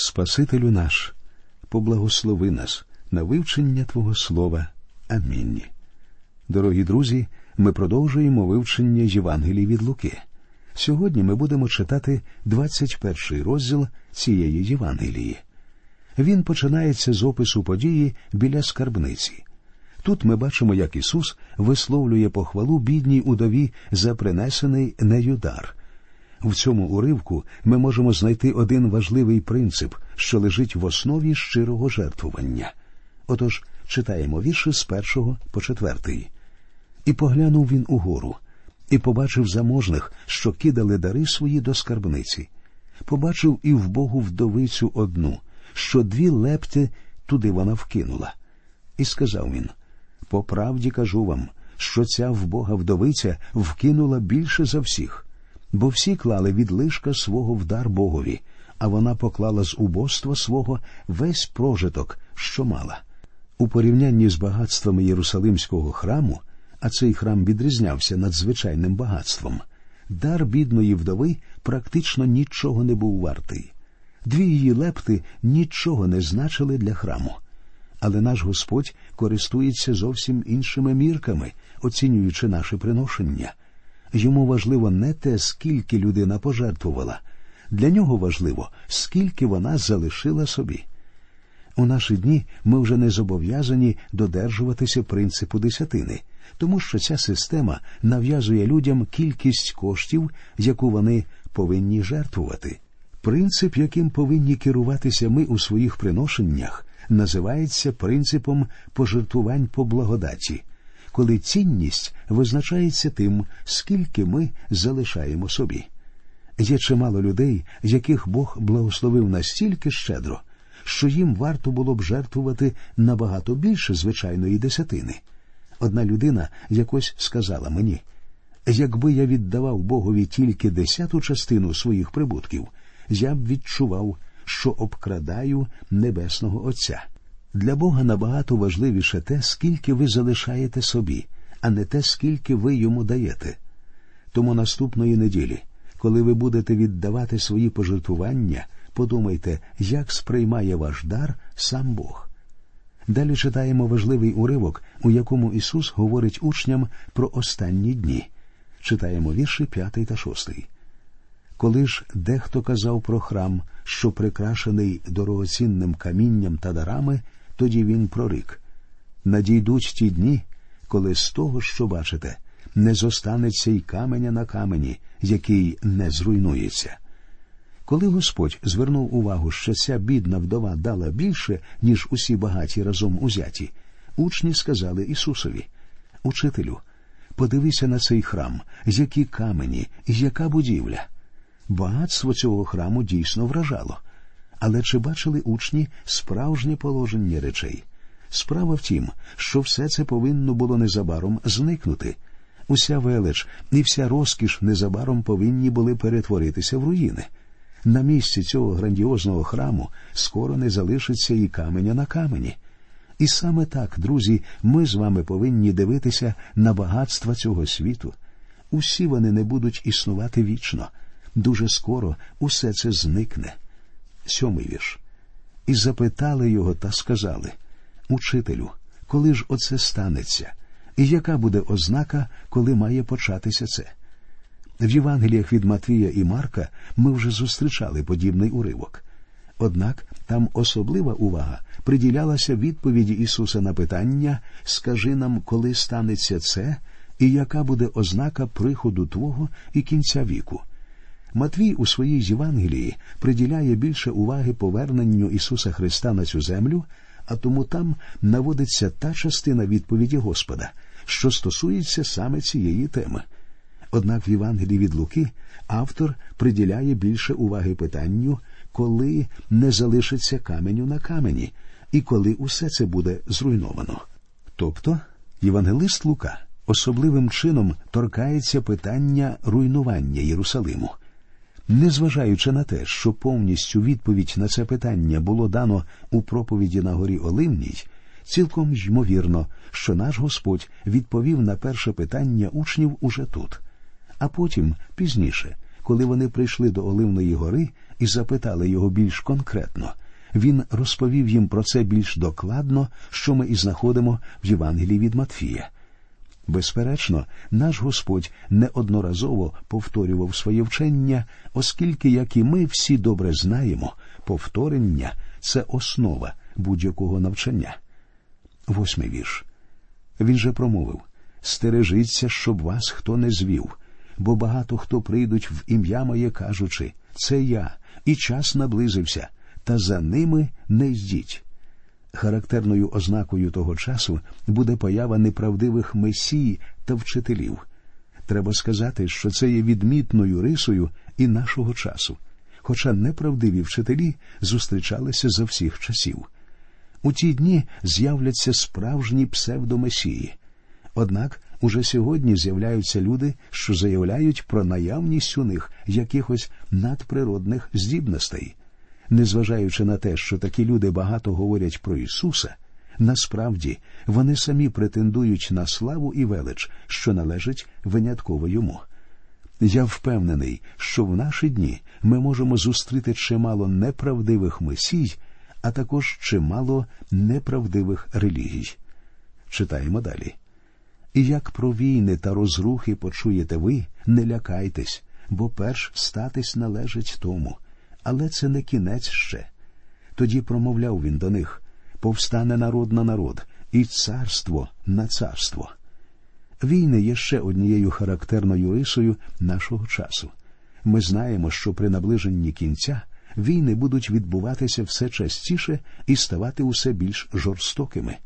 Спасителю наш, поблагослови нас на вивчення Твого Слова. Амінь. Дорогі друзі, ми продовжуємо вивчення Євангелії від Луки. Сьогодні ми будемо читати 21 розділ цієї Євангелії. Він починається з опису події біля скарбниці. Тут ми бачимо, як Ісус висловлює похвалу бідній удові за принесений нею дар. В цьому уривку ми можемо знайти один важливий принцип, що лежить в основі щирого жертвування. Отож, читаємо вірші з першого по четвертий. І поглянув він угору, і побачив заможних, що кидали дари свої до скарбниці. Побачив і в Богу вдовицю одну, що дві лепти туди вона вкинула. І сказав він по правді кажу вам, що ця вбога вдовиця вкинула більше за всіх, бо всі клали від лишка свого в дар Богові, а вона поклала з убоства свого весь прожиток, що мала. У порівнянні з багатствами Єрусалимського храму, а цей храм відрізнявся надзвичайним багатством, дар бідної вдови практично нічого не був вартий. Дві її лепти нічого не значили для храму. Але наш Господь користується зовсім іншими мірками, оцінюючи наше приношення. Йому важливо не те, скільки людина пожертвувала, для нього важливо, скільки вона залишила собі. У наші дні ми вже не зобов'язані додержуватися принципу десятини, тому що ця система нав'язує людям кількість коштів, яку вони повинні жертвувати. Принцип, яким повинні керуватися ми у своїх приношеннях, називається принципом пожертвувань по благодаті, коли цінність визначається тим, скільки ми залишаємо собі. Є чимало людей, яких Бог благословив настільки щедро, що їм варто було б жертвувати набагато більше звичайної десятини. Одна людина якось сказала мені якби я віддавав Богові тільки десяту частину своїх прибутків, я б відчував що обкрадаю Небесного Отця. Для Бога набагато важливіше те, скільки ви залишаєте собі, а не те, скільки ви йому даєте. Тому наступної неділі, коли ви будете віддавати свої пожертвування, подумайте, як сприймає ваш дар сам Бог. Далі читаємо важливий уривок, у якому Ісус говорить учням про останні дні. Читаємо вірші п'ятий та шостий. Коли ж дехто казав про храм, що прикрашений дорогоцінним камінням та дарами, тоді він прорик надійдуть ті дні, коли з того, що бачите, не зостанеться й каменя на камені, який не зруйнується. Коли Господь звернув увагу, що ця бідна вдова дала більше, ніж усі багаті разом узяті, учні сказали Ісусові Учителю, подивися на цей храм, які камені, яка будівля. Багатство цього храму дійсно вражало. Але чи бачили учні справжнє положення речей? Справа в тім, що все це повинно було незабаром зникнути. Уся велич і вся розкіш незабаром повинні були перетворитися в руїни. На місці цього грандіозного храму скоро не залишиться і каменя на камені. І саме так, друзі, ми з вами повинні дивитися на багатства цього світу. Усі вони не будуть існувати вічно. Дуже скоро усе це зникне. Сьомий вірш. І запитали його та сказали Учителю, коли ж оце станеться, і яка буде ознака, коли має початися це? В Євангеліях від Матвія і Марка ми вже зустрічали подібний уривок. Однак там особлива увага приділялася відповіді Ісуса на питання Скажи нам, коли станеться це, і яка буде ознака приходу Твого і кінця віку. Матвій у своїй Євангелії приділяє більше уваги поверненню Ісуса Христа на цю землю, а тому там наводиться та частина відповіді Господа, що стосується саме цієї теми. Однак в Євангелії від Луки автор приділяє більше уваги питанню, коли не залишиться каменю на камені, і коли усе це буде зруйновано. Тобто Євангелист Лука особливим чином торкається питання руйнування Єрусалиму. Незважаючи на те, що повністю відповідь на це питання було дано у проповіді на горі Оливній, цілком ймовірно, що наш Господь відповів на перше питання учнів уже тут, а потім, пізніше, коли вони прийшли до Оливної гори і запитали його більш конкретно, він розповів їм про це більш докладно, що ми і знаходимо в Євангелії від Матфія. Безперечно, наш Господь неодноразово повторював своє вчення, оскільки, як і ми всі добре знаємо, повторення це основа будь-якого навчання. Восьмий вірш. Він же промовив Стережіться, щоб вас хто не звів, бо багато хто прийдуть в ім'я моє, кажучи це я, і час наблизився, та за ними не йдіть. Характерною ознакою того часу буде поява неправдивих месій та вчителів. Треба сказати, що це є відмітною рисою і нашого часу, хоча неправдиві вчителі зустрічалися за всіх часів. У ті дні з'являться справжні псевдомесії. Однак уже сьогодні з'являються люди, що заявляють про наявність у них якихось надприродних здібностей. Незважаючи на те, що такі люди багато говорять про Ісуса, насправді вони самі претендують на славу і велич, що належить винятково йому. Я впевнений, що в наші дні ми можемо зустріти чимало неправдивих месій, а також чимало неправдивих релігій. Читаємо далі. І як про війни та розрухи почуєте ви, не лякайтесь, бо перш статись належить тому але це не кінець ще. Тоді промовляв він до них повстане народ на народ, і царство на царство. Війни є ще однією характерною рисою нашого часу. Ми знаємо, що при наближенні кінця війни будуть відбуватися все частіше і ставати усе більш жорстокими.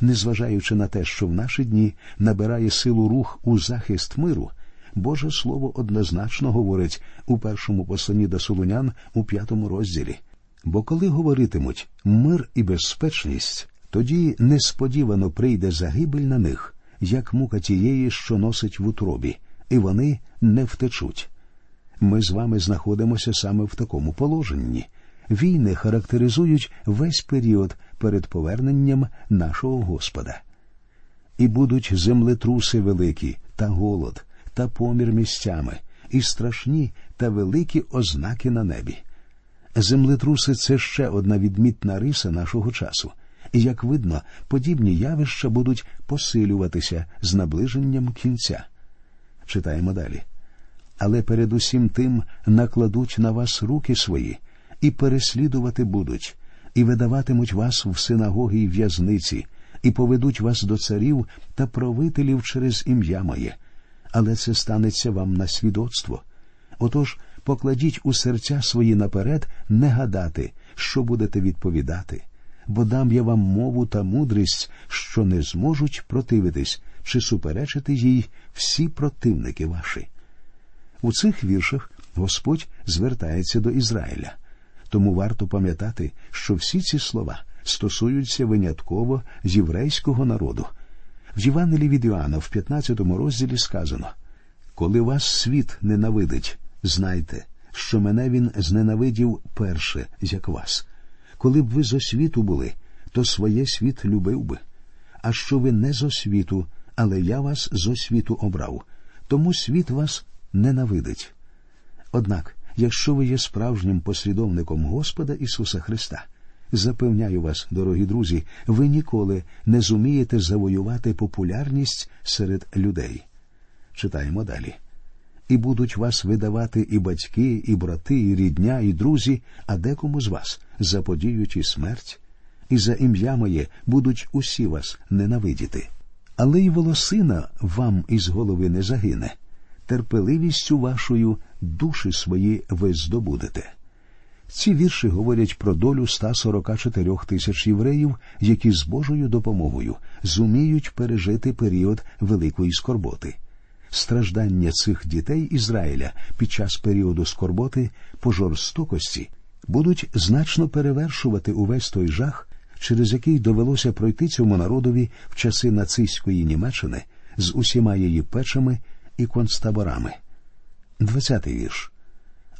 Незважаючи на те, що в наші дні набирає силу рух у захист миру, Боже Слово однозначно говорить у першому посланні до Солунян у п'ятому розділі. Бо коли говоритимуть мир і безпечність, тоді несподівано прийде загибель на них, як мука тієї, що носить в утробі, і вони не втечуть. Ми з вами знаходимося саме в такому положенні. Війни характеризують весь період перед поверненням нашого Господа. І будуть землетруси великі та голод, та помір місцями, і страшні та великі ознаки на небі. Землетруси це ще одна відмітна риса нашого часу, і, як видно, подібні явища будуть посилюватися з наближенням кінця. Читаємо далі. Але перед усім тим накладуть на вас руки свої, і переслідувати будуть, і видаватимуть вас в синагоги й в'язниці, і поведуть вас до царів та правителів через ім'я моє але це станеться вам на свідоцтво. Отож, покладіть у серця свої наперед не гадати, що будете відповідати, бо дам я вам мову та мудрість, що не зможуть противитись чи суперечити їй всі противники ваші. У цих віршах Господь звертається до Ізраїля, тому варто пам'ятати, що всі ці слова стосуються винятково єврейського народу. В Євангелії від Іоанна в 15 розділі сказано Коли вас світ ненавидить, знайте, що мене він зненавидів перше, як вас. Коли б ви зо світу були, то своє світ любив би. А що ви не зо світу, але я вас зо світу обрав, тому світ вас ненавидить. Однак, якщо ви є справжнім послідовником Господа Ісуса Христа, Запевняю вас, дорогі друзі, ви ніколи не зумієте завоювати популярність серед людей. Читаємо далі. І будуть вас видавати і батьки, і брати, і рідня, і друзі, а декому з вас заподіють і смерть, і за ім'я моє будуть усі вас ненавидіти. Але й волосина вам із голови не загине, терпеливістю вашою душі свої ви здобудете. Ці вірші говорять про долю 144 тисяч євреїв, які з Божою допомогою зуміють пережити період великої скорботи. Страждання цих дітей Ізраїля під час періоду скорботи по жорстокості будуть значно перевершувати увесь той жах, через який довелося пройти цьому народові в часи нацистської Німеччини з усіма її печами і концтаборами. Двадцятий вірш.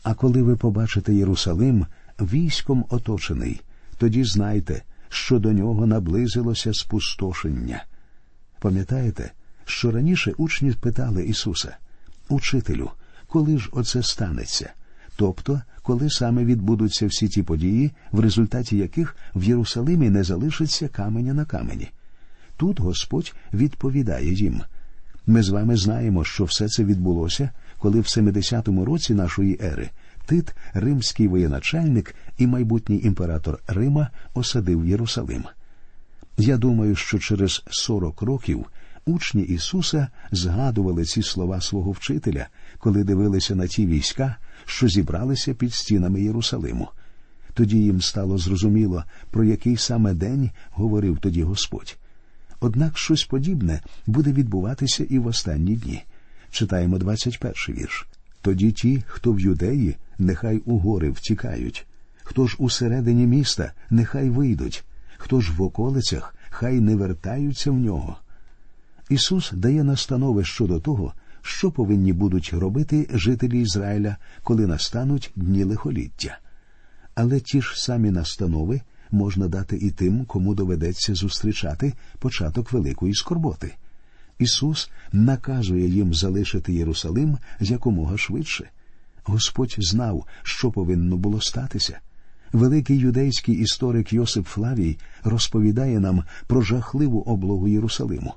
А коли ви побачите Єрусалим військом оточений, тоді знайте, що до нього наблизилося спустошення. Пам'ятаєте, що раніше учні питали Ісуса Учителю, коли ж оце станеться, тобто коли саме відбудуться всі ті події, в результаті яких в Єрусалимі не залишиться каменя на камені. Тут Господь відповідає їм. Ми з вами знаємо, що все це відбулося, коли в 70-му році нашої ери Тит, римський воєначальник і майбутній імператор Рима осадив Єрусалим. Я думаю, що через 40 років учні Ісуса згадували ці слова свого вчителя, коли дивилися на ті війська, що зібралися під стінами Єрусалиму. Тоді їм стало зрозуміло, про який саме день говорив тоді Господь. Однак щось подібне буде відбуватися і в останні дні. Читаємо 21 вірш. Тоді ті, хто в юдеї, нехай у гори втікають, хто ж усередині міста, нехай вийдуть, хто ж в околицях, хай не вертаються в нього. Ісус дає настанови щодо того, що повинні будуть робити жителі Ізраїля, коли настануть дні лихоліття. Але ті ж самі настанови можна дати і тим, кому доведеться зустрічати початок великої скорботи. Ісус наказує їм залишити Єрусалим якомога швидше. Господь знав, що повинно було статися. Великий юдейський історик Йосип Флавій розповідає нам про жахливу облогу Єрусалиму.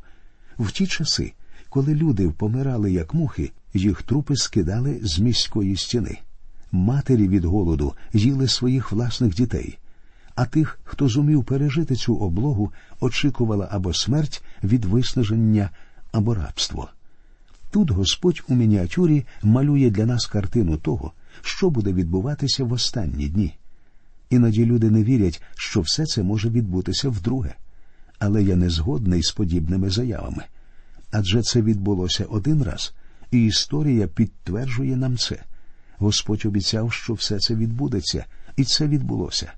В ті часи, коли люди помирали як мухи, їх трупи скидали з міської стіни. Матері від голоду їли своїх власних дітей, а тих, хто зумів пережити цю облогу, очікувала або смерть від виснаження, або рабство. Тут Господь у мініатюрі малює для нас картину того, що буде відбуватися в останні дні. Іноді люди не вірять, що все це може відбутися вдруге. Але я не згодний з подібними заявами. Адже це відбулося один раз, і історія підтверджує нам це. Господь обіцяв, що все це відбудеться, і це відбулося.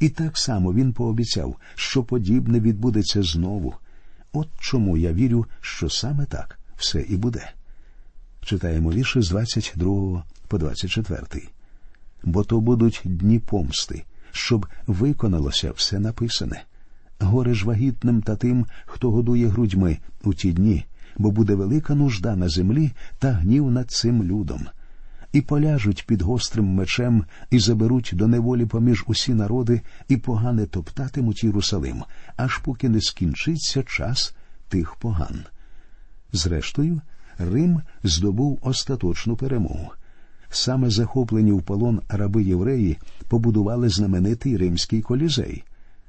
І так само він пообіцяв, що подібне відбудеться знову. От чому я вірю, що саме так все і буде. Читаємо вірші з 22 по 24. Бо то будуть дні помсти, щоб виконалося все написане. Горе ж вагітним та тим, хто годує грудьми у ті дні, бо буде велика нужда на землі та гнів над цим людом. І поляжуть під гострим мечем, і заберуть до неволі поміж усі народи, і погане топтатимуть Єрусалим, аж поки не скінчиться час тих поган. Зрештою, Рим здобув остаточну перемогу. Саме захоплені в полон раби євреї побудували знаменитий римський колізей.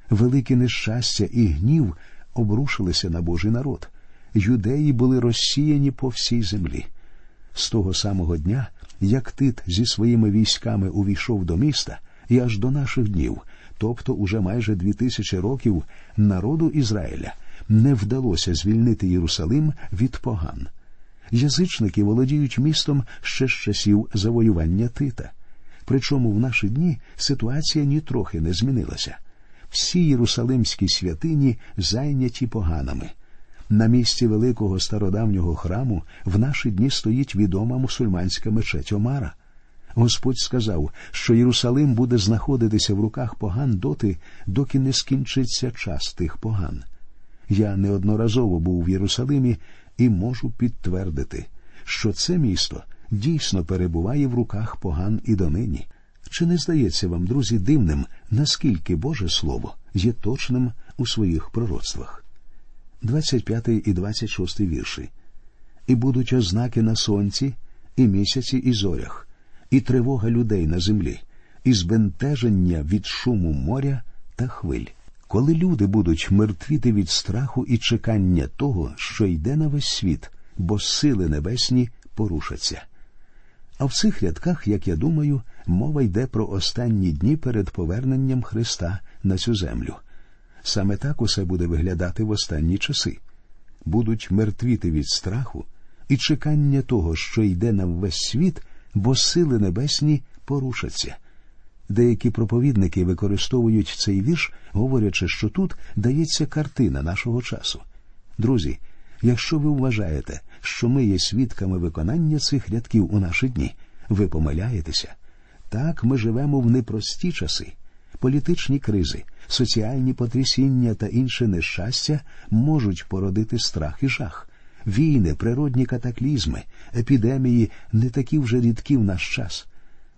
Велике нещастя і гнів обрушилися на Божий народ. Юдеї були розсіяні по всій землі. З того самого дня, як Тит зі своїми військами увійшов до міста, і аж до наших днів, тобто уже майже дві тисячі років, народу Ізраїля не вдалося звільнити Єрусалим від поган. Язичники володіють містом ще з часів завоювання Тита. Причому в наші дні ситуація нітрохи не змінилася. Всі єрусалимські святині зайняті поганами. На місці великого стародавнього храму в наші дні стоїть відома мусульманська мечеть Омара. Господь сказав, що Єрусалим буде знаходитися в руках поган доти, доки не скінчиться час тих поган. Я неодноразово був в Єрусалимі і можу підтвердити, що це місто дійсно перебуває в руках поган і донині. Чи не здається вам, друзі, дивним, наскільки Боже Слово є точним у своїх пророцтвах? 25 і 26 вірші. І будуть ознаки на сонці, і місяці, і зорях, і тривога людей на землі, і збентеження від шуму моря та хвиль коли люди будуть мертвіти від страху і чекання того, що йде на весь світ, бо сили небесні порушаться. А в цих рядках, як я думаю, мова йде про останні дні перед поверненням Христа на цю землю. Саме так усе буде виглядати в останні часи. Будуть мертвіти від страху і чекання того, що йде на весь світ, бо сили небесні порушаться. Деякі проповідники використовують цей вірш, говорячи, що тут дається картина нашого часу. Друзі, якщо ви вважаєте, що ми є свідками виконання цих рядків у наші дні, ви помиляєтеся. Так ми живемо в непрості часи. Політичні кризи, соціальні потрясіння та інше нещастя можуть породити страх і жах. війни, природні катаклізми, епідемії не такі вже рідкі в наш час.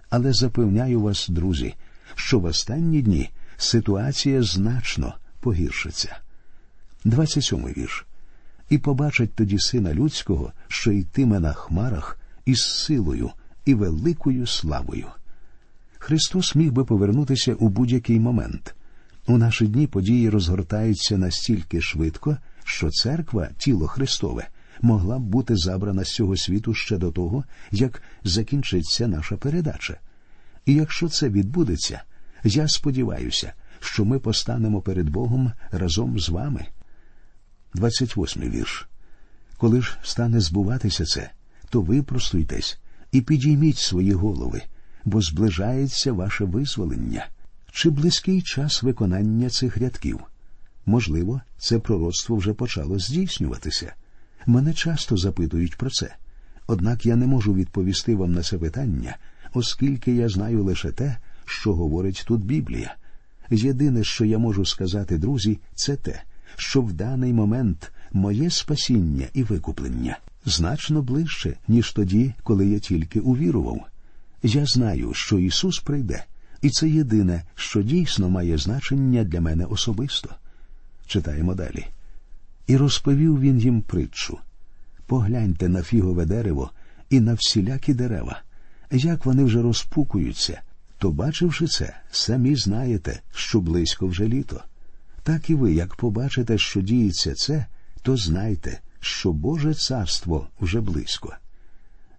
Але запевняю вас, друзі, що в останні дні ситуація значно погіршиться. 27 вірш. І побачать тоді сина людського, що йтиме на хмарах із силою і великою славою. Христос міг би повернутися у будь-який момент. У наші дні події розгортаються настільки швидко, що церква, тіло Христове, могла б бути забрана з цього світу ще до того, як закінчиться наша передача. І якщо це відбудеться, я сподіваюся, що ми постанемо перед Богом разом з вами. 28 вірш. Коли ж стане збуватися це, то випростуйтесь і підійміть свої голови, бо зближається ваше визволення. Чи близький час виконання цих рядків? Можливо, це пророцтво вже почало здійснюватися. Мене часто запитують про це. Однак я не можу відповісти вам на це питання, оскільки я знаю лише те, що говорить тут Біблія. Єдине, що я можу сказати, друзі, це те, що в даний момент моє спасіння і викуплення значно ближче, ніж тоді, коли я тільки увірував. Я знаю, що Ісус прийде, і це єдине, що дійсно має значення для мене особисто. Читаємо далі. І розповів він їм притчу погляньте на фігове дерево і на всілякі дерева, як вони вже розпукуються, то, бачивши це, самі знаєте, що близько вже літо. Так і ви, як побачите, що діється це, то знайте, що Боже царство вже близько.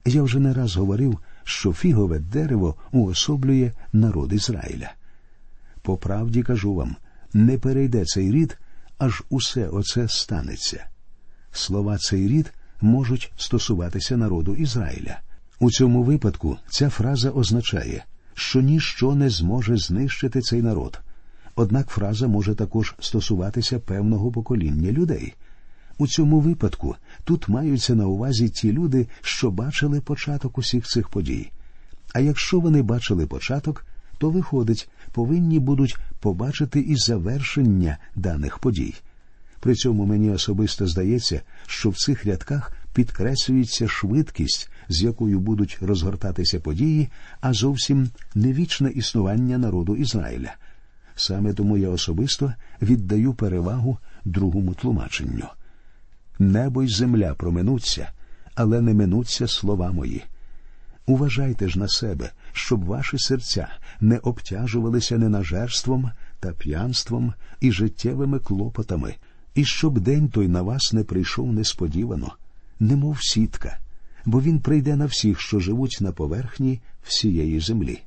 Я вже не раз говорив, що фігове дерево уособлює народ Ізраїля. По правді кажу вам, не перейде цей рід, аж усе оце станеться. Слова цей рід можуть стосуватися народу Ізраїля. У цьому випадку ця фраза означає, що ніщо не зможе знищити цей народ. Однак фраза може також стосуватися певного покоління людей. У цьому випадку тут маються на увазі ті люди, що бачили початок усіх цих подій. А якщо вони бачили початок, то виходить, повинні будуть побачити і завершення даних подій. При цьому мені особисто здається, що в цих рядках підкреслюється швидкість, з якою будуть розгортатися події, а зовсім не вічне існування народу Ізраїля. Саме тому я особисто віддаю перевагу другому тлумаченню. Небо й земля проминуться, але не минуться слова мої. Уважайте ж на себе, щоб ваші серця не обтяжувалися ненажерством та п'янством і життєвими клопотами, і щоб день той на вас не прийшов несподівано, немов сітка, бо він прийде на всіх, що живуть на поверхні всієї землі.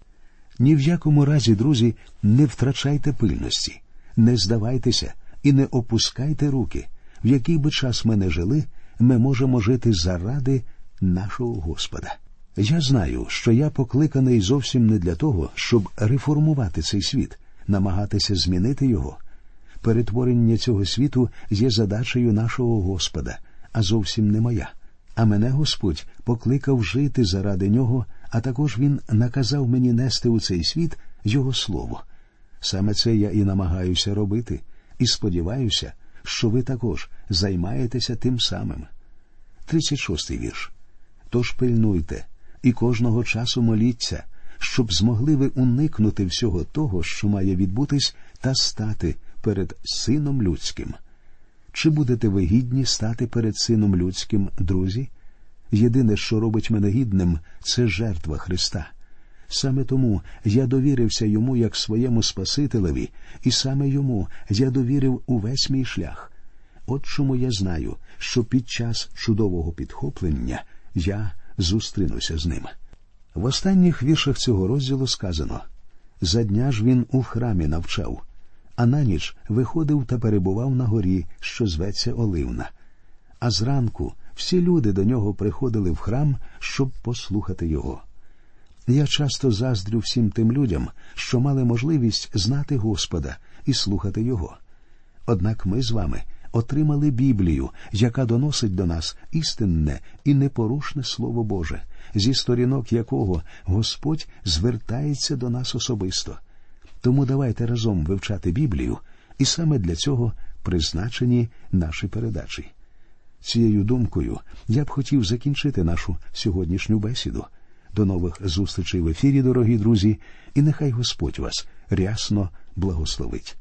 Ні в якому разі, друзі, не втрачайте пильності, не здавайтеся і не опускайте руки, в який би час ми не жили, ми можемо жити заради нашого Господа. Я знаю, що я покликаний зовсім не для того, щоб реформувати цей світ, намагатися змінити його. Перетворення цього світу є задачею нашого Господа, а зовсім не моя. А мене Господь покликав жити заради нього, а також Він наказав мені нести у цей світ Його Слово. Саме це я і намагаюся робити, і сподіваюся, що ви також займаєтеся тим самим. 36 вірш. Тож пильнуйте і кожного часу моліться, щоб змогли ви уникнути всього того, що має відбутись, та стати перед Сином Людським. Чи будете ви гідні стати перед Сином Людським, друзі? Єдине, що робить мене гідним, це жертва Христа. Саме тому я довірився йому як своєму Спасителеві, і саме йому я довірив увесь мій шлях. От чому я знаю, що під час чудового підхоплення я зустрінуся з ним. В останніх віршах цього розділу сказано за дня ж він у храмі навчав, а на ніч виходив та перебував на горі, що зветься Оливна. А зранку всі люди до нього приходили в храм, щоб послухати його. Я часто заздрю всім тим людям, що мали можливість знати Господа і слухати Його. Однак ми з вами отримали Біблію, яка доносить до нас істинне і непорушне Слово Боже, зі сторінок якого Господь звертається до нас особисто. Тому давайте разом вивчати Біблію, і саме для цього призначені наші передачі. Цією думкою я б хотів закінчити нашу сьогоднішню бесіду. До нових зустрічей в ефірі, дорогі друзі, і нехай Господь вас рясно благословить.